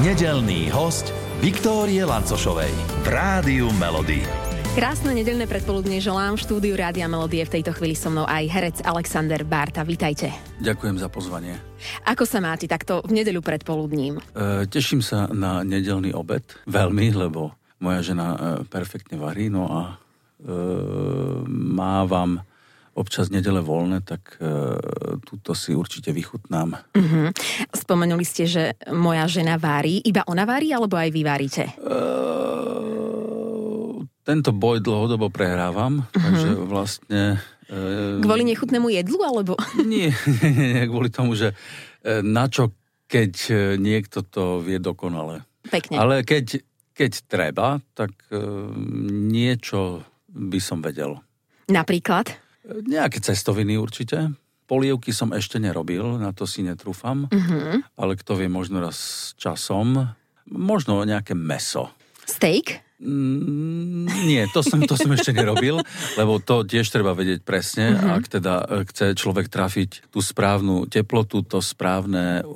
Nedelný host Viktórie Lancošovej v Rádiu Melody. Krásne nedelné predpoludne želám. V štúdiu Rádia Melodie v tejto chvíli so mnou aj herec Alexander Barta. Vítajte. Ďakujem za pozvanie. Ako sa máte takto v nedeľu predpoludním? E, teším sa na nedelný obed. Veľmi, lebo moja žena e, perfektne varí. No a e, mávam občas nedele voľné, tak e, túto si určite vychutnám. Uh-huh. Spomenuli ste, že moja žena vári. Iba ona vári, alebo aj vy varíte? E, tento boj dlhodobo prehrávam, uh-huh. takže vlastne... E, kvôli nechutnému jedlu, alebo? Nie, nie, nie, kvôli tomu, že e, na čo, keď e, niekto to vie dokonale. Pekne. Ale keď, keď treba, tak e, niečo by som vedel. Napríklad? Nejaké cestoviny určite. Polievky som ešte nerobil, na to si netrúfam. Uh-huh. Ale kto vie, možno raz s časom. Možno nejaké meso. Steak? Mm, nie, to som, to som ešte nerobil, lebo to tiež treba vedieť presne, uh-huh. ak teda chce človek trafiť tú správnu teplotu, to správne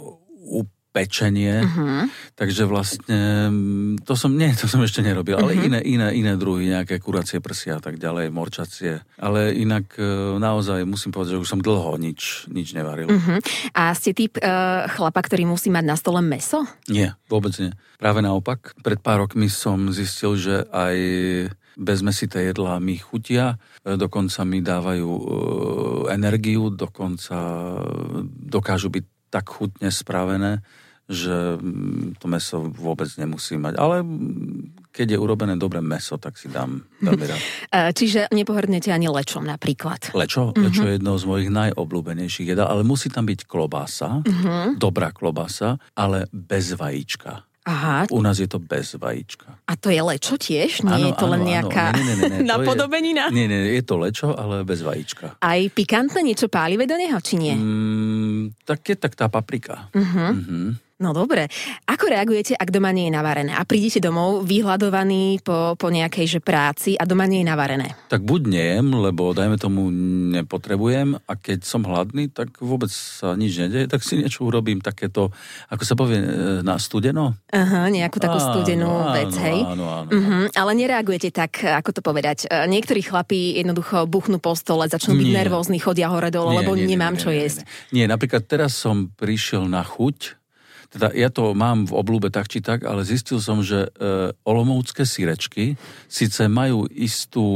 pečenie. Uh-huh. Takže vlastne mm, to som, nie, to som ešte nerobil, ale uh-huh. iné, iné, iné druhy, nejaké kuracie prsia a tak ďalej, morčacie. Ale inak e, naozaj musím povedať, že už som dlho nič, nič nevaril. Uh-huh. A ste typ uh, chlapa, ktorý musí mať na stole meso? Nie, vôbec nie. Práve naopak. Pred pár rokmi som zistil, že aj bez mesité jedlá mi chutia, e, dokonca mi dávajú energiu, dokonca dokážu byť tak chutne spravené, že mm, to meso vôbec nemusí mať. Ale keď je urobené dobré meso, tak si dám veľmi rád. Čiže nepohrdnete ani lečom napríklad? Lečo? Mm-hmm. Lečo je jedno z mojich najobľúbenejších jedál, ale musí tam byť klobása, mm-hmm. dobrá klobása, ale bez vajíčka. Aha. U nás je to bez vajíčka. A to je lečo tiež? Nie ano, je to len nejaká nie, nie, nie, nie. napodobenina? Je, nie, nie, je to lečo, ale bez vajíčka. Aj pikantné niečo pálive do neho, či nie? Mm, tak je tak tá paprika. Uh-huh. Uh-huh. No dobre. Ako reagujete, ak doma nie je navarené? A prídete domov vyhľadovaný po, po nejakej že práci a doma nie je navarené? Tak buď nejem, lebo dajme tomu nepotrebujem a keď som hladný, tak vôbec sa nič nedeje, tak si niečo urobím takéto, ako sa povie, e, na studeno? Aha, nejakú takú áno, studenú áno, vec, hej? Áno, áno, uh-huh. Ale nereagujete tak, ako to povedať. E, niektorí chlapí jednoducho buchnú po stole, začnú byť nie. nervózni, chodia hore dole, lebo nie, nemám nie, čo nie, jesť. Nie, nie, napríklad teraz som prišiel na chuť, teda ja to mám v oblúbe tak či tak, ale zistil som, že e, olomoucké sírečky síce majú istú...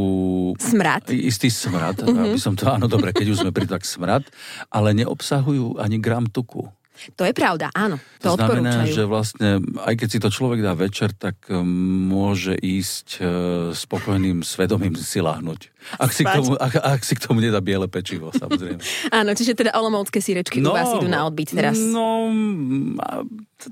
Smrad. Istý smrad, mm-hmm. aby som to, áno, dobre, keď už sme pri tak smrad, ale neobsahujú ani gram tuku. To je pravda, áno. To, to znamená, že vlastne, aj keď si to človek dá večer, tak e, môže ísť e, spokojným svedomím si lahnuť. Ak si, k tomu, ak, ak si k tomu nedá biele pečivo, samozrejme. áno, čiže teda olomovské sírečky no, u vás idú na odbyt teraz. No,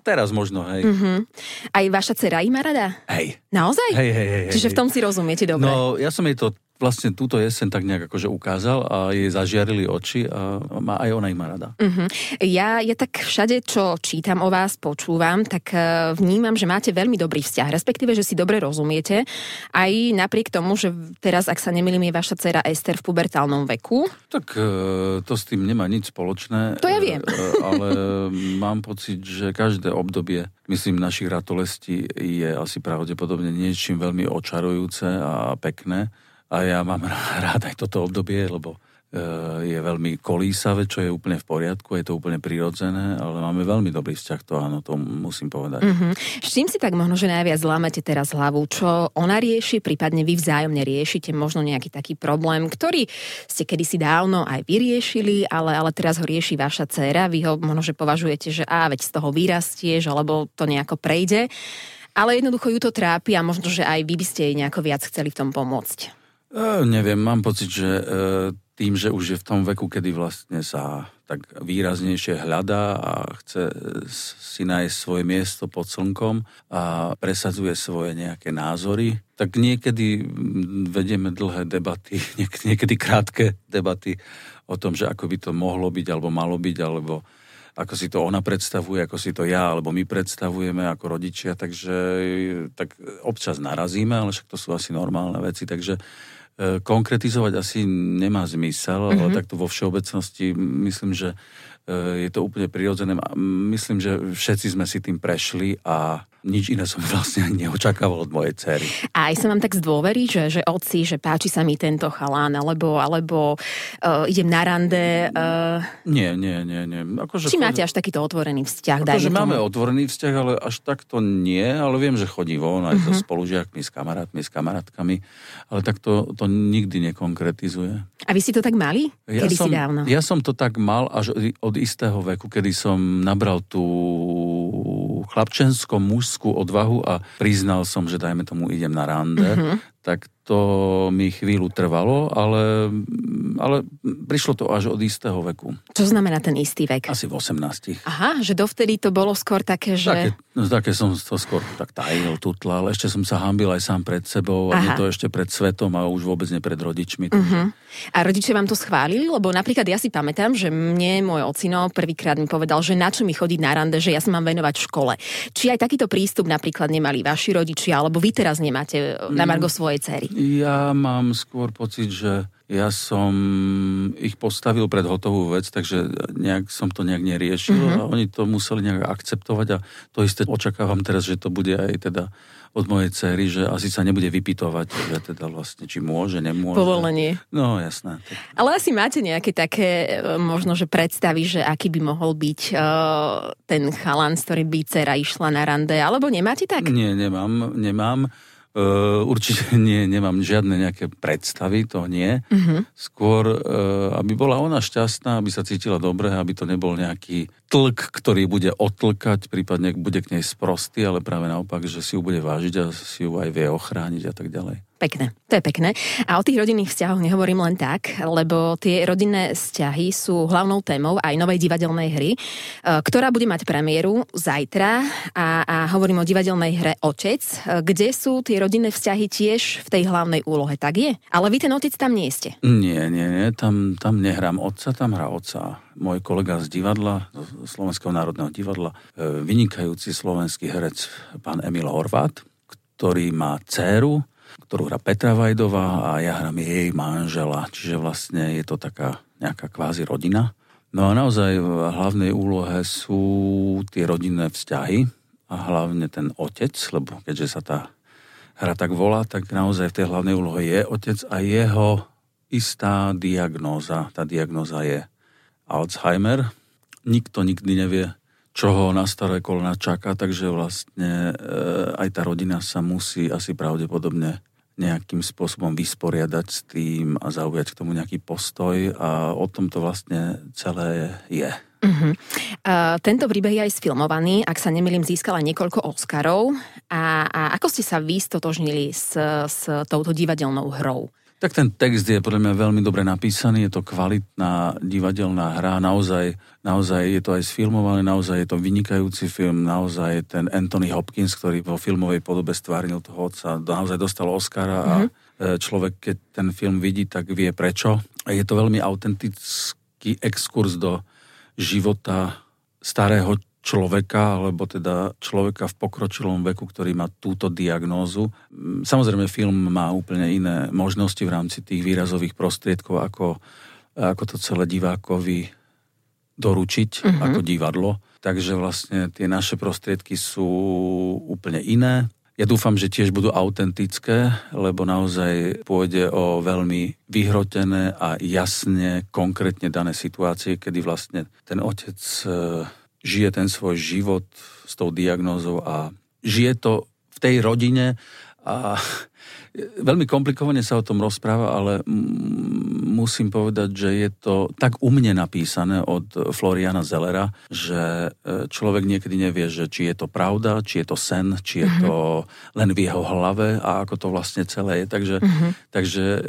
teraz možno, hej. Uh-huh. Aj vaša dcera ich má rada? Hej. Naozaj? Hej, hej, hej. Čiže hej. v tom si rozumiete dobre? No, ja som jej to vlastne túto jesen tak nejak akože ukázal a jej zažiarili oči a má, aj ona ich má rada. Uh-huh. Ja, ja tak všade, čo čítam o vás, počúvam, tak uh, vnímam, že máte veľmi dobrý vzťah, respektíve, že si dobre rozumiete. Aj napriek tomu, že teraz, ak sa nemýlim, je vaša dcera Ester v pubertálnom veku. Tak uh, to s tým nemá nič spoločné. To ja viem. Uh, ale mám pocit, že každé obdobie, myslím, našich ratolestí je asi pravdepodobne niečím veľmi očarujúce a pekné. A ja mám rád aj toto obdobie, lebo e, je veľmi kolísavé, čo je úplne v poriadku, je to úplne prirodzené, ale máme veľmi dobrý vzťah, to áno, to musím povedať. Mm-hmm. S čím si tak možno, že najviac zlámete teraz hlavu? Čo ona rieši, prípadne vy vzájomne riešite možno nejaký taký problém, ktorý ste kedysi dávno aj vyriešili, ale, ale teraz ho rieši vaša dcéra, vy ho možno, že považujete, že á, veď z toho vyrastieš, alebo to nejako prejde. Ale jednoducho ju to trápi a možno, že aj vy by ste jej nejako viac chceli v tom pomôcť. E, neviem, mám pocit, že e, tým, že už je v tom veku, kedy vlastne sa tak výraznejšie hľadá a chce si nájsť svoje miesto pod slnkom a presadzuje svoje nejaké názory, tak niekedy vedieme dlhé debaty, niekedy krátke debaty o tom, že ako by to mohlo byť, alebo malo byť, alebo ako si to ona predstavuje, ako si to ja alebo my predstavujeme ako rodičia, takže tak občas narazíme, ale však to sú asi normálne veci, takže konkretizovať asi nemá zmysel, mm-hmm. ale takto vo všeobecnosti myslím, že je to úplne prirodzené. Myslím, že všetci sme si tým prešli a nič iné som vlastne neočakával od mojej cery. A aj sa vám tak zdôverí, že, že oci, že páči sa mi tento chalán, alebo, alebo uh, idem na rande. Uh... Nie, nie, nie. nie. Akože Či máte až takýto otvorený vzťah? Akože máme otvorený vzťah, ale až takto nie, ale viem, že chodí von aj uh-huh. so mhm. spolužiakmi, s kamarátmi, s kamarátkami, ale tak to, to nikdy nekonkretizuje. A vy si to tak mali? Ja kedy som, si dávno? Ja som to tak mal až od istého veku, kedy som nabral tú chlapčensko mužskú odvahu a priznal som, že dajme tomu idem na rande, uh-huh. tak to mi chvíľu trvalo, ale, ale prišlo to až od istého veku. Čo znamená ten istý vek? Asi v 18. Aha, že dovtedy to bolo skôr také, že... Také, no, také som to skôr tak tajil, tutlal. Ešte som sa hambil aj sám pred sebou Aha. a nie to ešte pred svetom a už vôbec nie pred rodičmi. Uh-huh. A rodičia vám to schválili? Lebo napríklad ja si pamätám, že mne môj ocino prvýkrát mi povedal, že na čo mi chodiť na rande, že ja sa mám venovať v škole. Či aj takýto prístup napríklad nemali vaši rodičia, alebo vy teraz nemáte na mm. Margo svojej cery? Ja mám skôr pocit, že ja som ich postavil pred hotovú vec, takže nejak som to nejak neriešil mm-hmm. a oni to museli nejak akceptovať a to isté očakávam teraz, že to bude aj teda od mojej cery, že asi sa nebude vypitovať, že teda vlastne, či môže, nemôže. Povolenie. No, jasné. Ale asi máte nejaké také e, možno, že predstavy, že aký by mohol byť uh, ten chalan, s ktorým by dcera išla na rande, alebo nemáte tak? Nie, nemám, nemám. Uh, určite nie, nemám žiadne nejaké predstavy, to nie. Uh-huh. Skôr, uh, aby bola ona šťastná, aby sa cítila dobre, aby to nebol nejaký tlk, ktorý bude otlkať, prípadne bude k nej sprostý, ale práve naopak, že si ju bude vážiť a si ju aj vie ochrániť a tak ďalej. Pekné, to je pekné. A o tých rodinných vzťahoch nehovorím len tak, lebo tie rodinné vzťahy sú hlavnou témou aj novej divadelnej hry, e, ktorá bude mať premiéru zajtra a, a hovorím o divadelnej hre Otec, e, kde sú tie rodinné vzťahy tiež v tej hlavnej úlohe, tak je? Ale vy ten otec tam nie ste. Nie, nie, nie, tam, tam nehrám otca, tam hrá otca. Môj kolega z divadla, z Slovenského národného divadla, e, vynikajúci slovenský herec, pán Emil Horvát, ktorý má dceru, ktorú hrá Petra Vajdová a ja hrám jej manžela, čiže vlastne je to taká nejaká kvázi rodina. No a naozaj v hlavnej úlohe sú tie rodinné vzťahy a hlavne ten otec, lebo keďže sa tá hra tak volá, tak naozaj v tej hlavnej úlohe je otec a jeho istá diagnóza. Tá diagnóza je Alzheimer. Nikto nikdy nevie, čo ho na staré kolena čaká, takže vlastne e, aj tá rodina sa musí asi pravdepodobne nejakým spôsobom vysporiadať s tým a zaujať k tomu nejaký postoj a o tom to vlastne celé je. Uh-huh. Uh, tento príbeh je aj sfilmovaný, ak sa nemýlim, získala niekoľko Oscarov. A, a ako ste sa vy stotožnili s, s touto divadelnou hrou? Tak ten text je podľa mňa veľmi dobre napísaný, je to kvalitná divadelná hra, naozaj, naozaj je to aj sfilmované, naozaj je to vynikajúci film, naozaj ten Anthony Hopkins, ktorý vo filmovej podobe stvárnil toho otca, naozaj dostal Oscara a mhm. e, človek, keď ten film vidí, tak vie prečo. A je to veľmi autentický exkurs do života starého človeka, alebo teda človeka v pokročilom veku, ktorý má túto diagnózu. Mm, samozrejme, film má úplne iné možnosti v rámci tých výrazových prostriedkov, ako, ako to celé divákovi doručiť, mm-hmm. ako divadlo. Takže vlastne tie naše prostriedky sú úplne iné. Ja dúfam, že tiež budú autentické, lebo naozaj pôjde o veľmi vyhrotené a jasne, konkrétne dané situácie, kedy vlastne ten otec žije ten svoj život s tou diagnózou a žije to v tej rodine a veľmi komplikovane sa o tom rozpráva, ale musím povedať, že je to tak umne napísané od Floriana Zellera, že e, človek niekedy nevie, že či je to pravda, či je to sen, či je to len v jeho hlave a ako to vlastne celé je. Takže, uh-huh. takže e,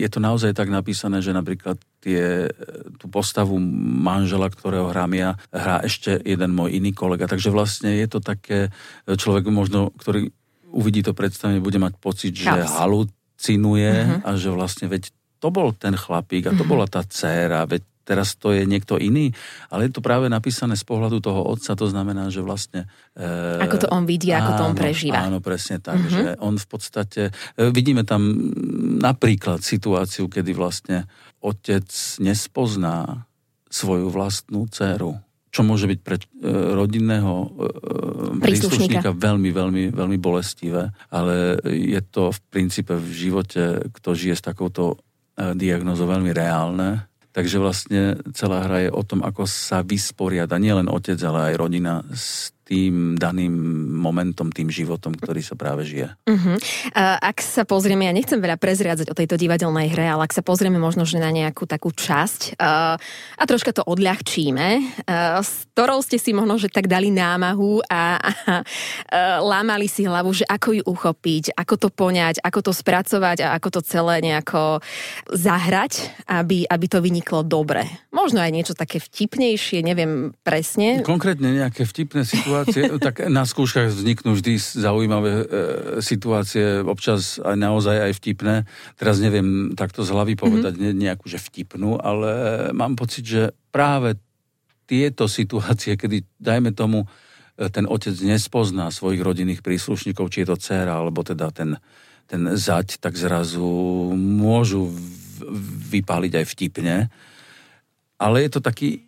je to naozaj tak napísané, že napríklad tie, tú postavu manžela, ktorého hrám ja, hrá ešte jeden môj iný kolega. Takže vlastne je to také, e, človek možno, ktorý uvidí to predstavenie, bude mať pocit, že halucinuje uh-huh. a že vlastne veď to bol ten chlapík a to uh-huh. bola tá dcéra, veď teraz to je niekto iný, ale je to práve napísané z pohľadu toho otca, to znamená, že vlastne... E, ako to on vidí, áno, ako to on prežíva. Áno, presne tak, uh-huh. že on v podstate... E, vidíme tam napríklad situáciu, kedy vlastne otec nespozná svoju vlastnú dceru. Čo môže byť pre e, rodinného e, príslušníka veľmi, veľmi, veľmi bolestivé, ale je to v princípe v živote, kto žije s takouto e, diagnozou veľmi reálne. Takže vlastne celá hra je o tom, ako sa vysporiada nielen otec, ale aj rodina s tým daným momentom, tým životom, ktorý sa práve žije. Uh-huh. Ak sa pozrieme, ja nechcem veľa prezriadzať o tejto divadelnej hre, ale ak sa pozrieme možno že na nejakú takú časť uh, a troška to odľahčíme, uh, s ktorou ste si možno že tak dali námahu a, a uh, lámali si hlavu, že ako ju uchopiť, ako to poňať, ako to spracovať a ako to celé nejako zahrať, aby, aby to vyniklo dobre. Možno aj niečo také vtipnejšie, neviem presne. Konkrétne nejaké vtipné situácie situácie, tak na skúškach vzniknú vždy zaujímavé e, situácie, občas aj naozaj aj vtipné. Teraz neviem takto z hlavy povedať mm-hmm. nejakú, že vtipnú, ale mám pocit, že práve tieto situácie, kedy, dajme tomu, e, ten otec nespozná svojich rodinných príslušníkov, či je to dcera, alebo teda ten, ten zať, tak zrazu môžu vypáliť aj vtipne. Ale je to taký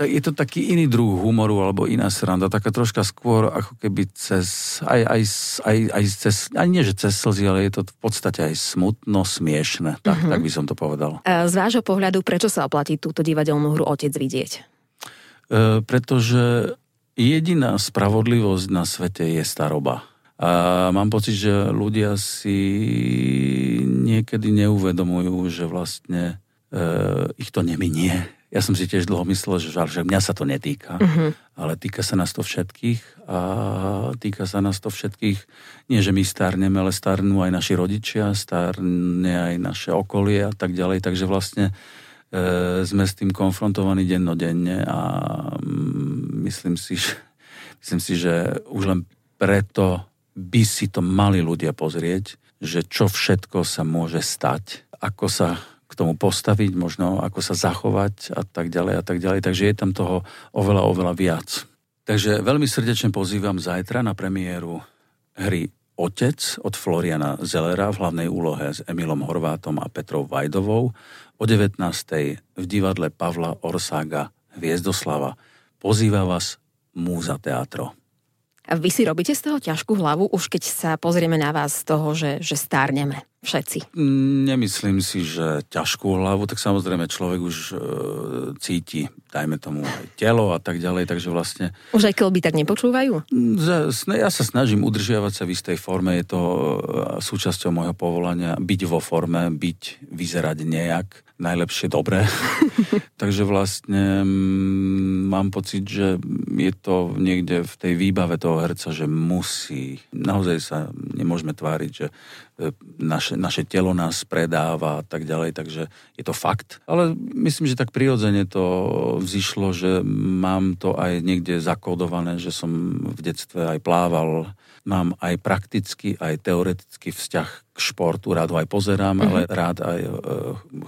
tak je to taký iný druh humoru alebo iná sranda, taká troška skôr ako keby cez, aj, aj, aj, aj cez, aj nie že cez slzy, ale je to v podstate aj smutno, smiešne, tak, uh-huh. tak by som to povedal. Z vášho pohľadu, prečo sa oplatí túto divadelnú hru Otec vidieť? E, pretože jediná spravodlivosť na svete je staroba. A mám pocit, že ľudia si niekedy neuvedomujú, že vlastne e, ich to neminie. Ja som si tiež dlho myslel, že, že mňa sa to netýka, uh-huh. ale týka sa nás to všetkých a týka sa nás to všetkých, nie že my starneme, ale starnú aj naši rodičia, starne aj naše okolie a tak ďalej, takže vlastne e, sme s tým konfrontovaní dennodenne a mm, myslím si, že, myslím si, že už len preto by si to mali ľudia pozrieť, že čo všetko sa môže stať, ako sa k tomu postaviť, možno ako sa zachovať a tak ďalej a tak ďalej. Takže je tam toho oveľa, oveľa viac. Takže veľmi srdečne pozývam zajtra na premiéru hry Otec od Floriana Zellera v hlavnej úlohe s Emilom Horvátom a Petrou Vajdovou o 19. v divadle Pavla Orsága Hviezdoslava. Pozýva vás Múza Teatro. A vy si robíte z toho ťažkú hlavu, už keď sa pozrieme na vás z toho, že, že stárneme všetci? Nemyslím si, že ťažkú hlavu, tak samozrejme človek už e, cíti, dajme tomu aj telo a tak ďalej, takže vlastne... Už aj klby tak nepočúvajú? Ja sa snažím udržiavať sa v istej forme, je to e, súčasťou môjho povolania, byť vo forme, byť, vyzerať nejak, najlepšie dobré. Takže vlastne mm, mám pocit, že je to niekde v tej výbave toho herca, že musí. Naozaj sa nemôžeme tváriť, že e, naše, naše telo nás predáva a tak ďalej, takže je to fakt. Ale myslím, že tak prirodzene to vzýšlo, že mám to aj niekde zakódované, že som v detstve aj plával Mám aj praktický, aj teoretický vzťah športu, rád ho aj pozerám, uh-huh. ale rád aj e,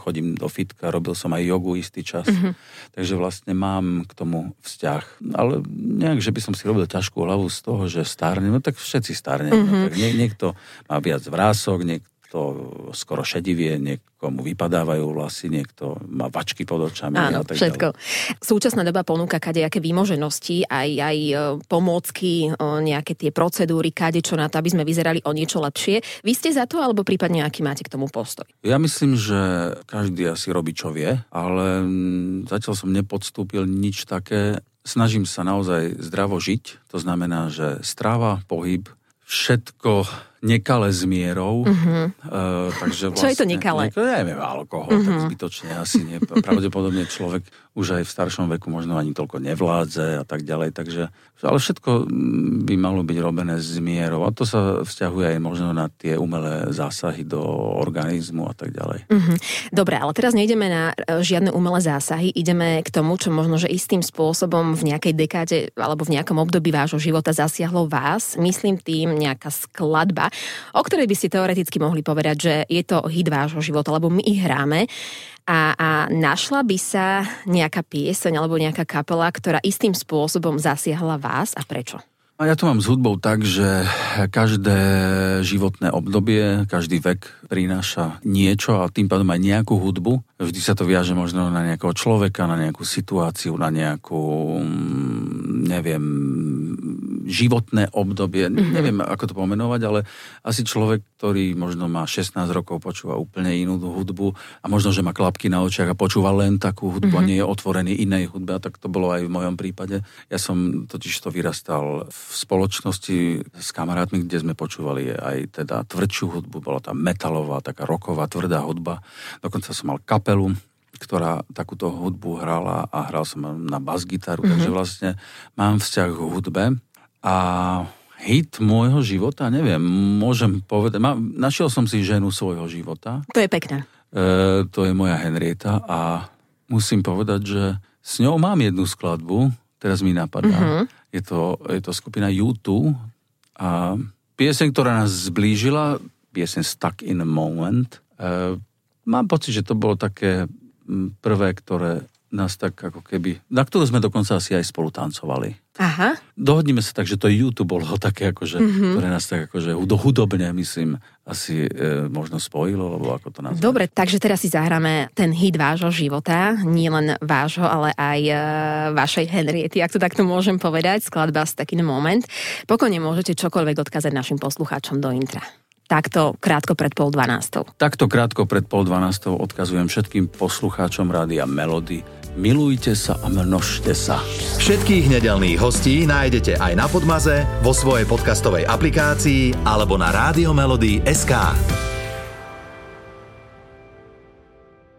chodím do fitka, robil som aj jogu istý čas. Uh-huh. Takže vlastne mám k tomu vzťah. Ale nejak, že by som si robil ťažkú hlavu z toho, že stárne, no tak všetci stárne. Uh-huh. Tak nie, niekto má viac vrások, niekto skoro šedivie, niekomu vypadávajú vlasy, niekto má vačky pod očami. Áno, a tak všetko. Ďalej. Súčasná doba ponúka kadejaké výmoženosti, aj, aj e, pomôcky, e, nejaké tie procedúry, kade čo na to, aby sme vyzerali o niečo lepšie. Vy ste za to, alebo prípadne aký máte k tomu postoj? Ja myslím, že každý asi robí, čo vie, ale zatiaľ som nepodstúpil nič také. Snažím sa naozaj zdravo žiť, to znamená, že strava, pohyb, všetko nekale s mierou. Uh-huh. Uh, takže vlastne, Čo je to vlastne nekale? Niekto, neviem, alkohol, uh-huh. tak zbytočne asi nie. Pravdepodobne človek už aj v staršom veku možno ani toľko nevládze a tak ďalej. Takže, ale všetko by malo byť robené s mierou. A to sa vzťahuje aj možno na tie umelé zásahy do organizmu a tak ďalej. Uh-huh. Dobre, ale teraz nejdeme na e, žiadne umelé zásahy. Ideme k tomu, čo možno, že istým spôsobom v nejakej dekáde alebo v nejakom období vášho života zasiahlo vás. Myslím tým nejaká skladba, o ktorej by ste teoreticky mohli povedať, že je to hit vášho života, lebo my ich hráme. A, a našla by sa nejaká pieseň alebo nejaká kapela, ktorá istým spôsobom zasiahla vás a prečo? A ja to mám s hudbou tak, že každé životné obdobie, každý vek prináša niečo a tým pádom aj nejakú hudbu. Vždy sa to viaže možno na nejakého človeka, na nejakú situáciu, na nejakú, mm, neviem, životné obdobie, mm-hmm. neviem ako to pomenovať, ale asi človek, ktorý možno má 16 rokov, počúva úplne inú hudbu a možno, že má klapky na očiach a počúva len takú hudbu mm-hmm. a nie je otvorený inej hudbe, a tak to bolo aj v mojom prípade. Ja som totiž to vyrastal v spoločnosti s kamarátmi, kde sme počúvali aj teda tvrdšiu hudbu, bola tam metalová, taká roková, tvrdá hudba. Dokonca som mal kapelu, ktorá takúto hudbu hrala a hral som na bas-gitaru, mm-hmm. takže vlastne mám vzťah k hudbe a hit môjho života, neviem, môžem povedať, má, našiel som si ženu svojho života. To je pekné. E, to je moja Henrieta a musím povedať, že s ňou mám jednu skladbu, teraz mi napadá. Mm-hmm. Je, to, je to skupina YouTube a pieseň, ktorá nás zblížila, pieseň Stuck in a Moment. E, mám pocit, že to bolo také prvé, ktoré nás tak ako keby, na ktorú sme dokonca asi aj spolu tancovali. Aha. Dohodnime sa tak, že to YouTube bolo také akože, mm-hmm. ktoré nás tak akože hudobne, myslím, asi e, možno spojilo, alebo ako to nazvať. Dobre, takže teraz si zahráme ten hit vášho života, nie len vášho, ale aj e, vašej Henriety, ak to takto môžem povedať, skladba z taký moment. Pokojne môžete čokoľvek odkázať našim poslucháčom do intra takto krátko pred pol dvanástou. Takto krátko pred pol dvanástou odkazujem všetkým poslucháčom Rádia Melody, milujte sa a množte sa. Všetkých nedelných hostí nájdete aj na Podmaze, vo svojej podcastovej aplikácii alebo na SK.